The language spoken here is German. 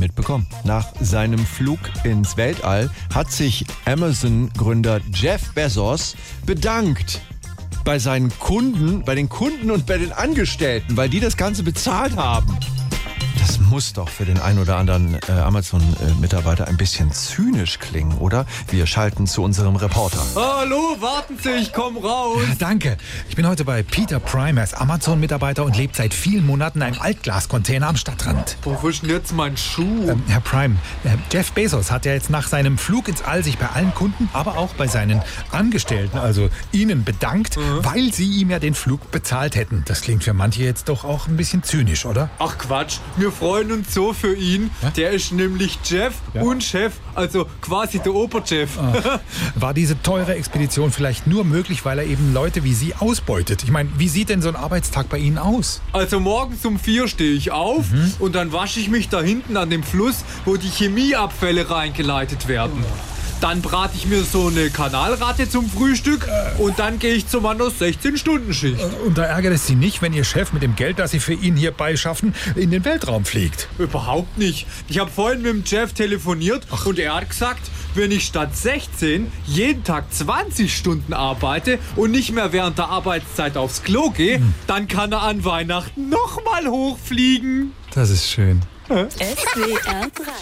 mitbekommen. Nach seinem Flug ins Weltall hat sich Amazon-Gründer Jeff Bezos bedankt bei seinen Kunden, bei den Kunden und bei den Angestellten, weil die das Ganze bezahlt haben. Das muss doch für den einen oder anderen äh, Amazon-Mitarbeiter ein bisschen zynisch klingen, oder? Wir schalten zu unserem Reporter. Hallo, warten Sie, ich komm raus. Danke. Ich bin heute bei Peter Prime. Er ist Amazon-Mitarbeiter und lebt seit vielen Monaten in einem Altglascontainer am Stadtrand. Wo ist denn jetzt mein Schuh? Ähm, Herr Prime, äh, Jeff Bezos hat ja jetzt nach seinem Flug ins All sich bei allen Kunden, aber auch bei seinen Angestellten, also Ihnen, bedankt, weil Sie ihm ja den Flug bezahlt hätten. Das klingt für manche jetzt doch auch ein bisschen zynisch, oder? Ach Quatsch, wir freuen uns so für ihn. Ja? Der ist nämlich Jeff Ja. und Chef, also quasi der Oberchef. War diese teure Expedition vielleicht nur möglich, weil er eben Leute wie Sie ausbeutet? Ich meine, wie sieht denn so ein Arbeitstag bei Ihnen aus? Also morgens um vier stehe ich auf und dann wasche ich mich da hinten an dem Fluss, wo die Chemieabfälle reingeleitet werden. Dann brate ich mir so eine Kanalratte zum Frühstück und dann gehe ich zu meiner 16-Stunden-Schicht. Und da ärgert es Sie nicht, wenn Ihr Chef mit dem Geld, das Sie für ihn hier beischaffen, in den Weltraum fliegt. Überhaupt nicht. Ich habe vorhin mit dem Jeff telefoniert und er hat gesagt, wenn ich statt 16 jeden Tag 20 Stunden arbeite und nicht mehr während der Arbeitszeit aufs Klo gehe, dann kann er an Weihnachten nochmal hochfliegen. Das ist schön. SWR 3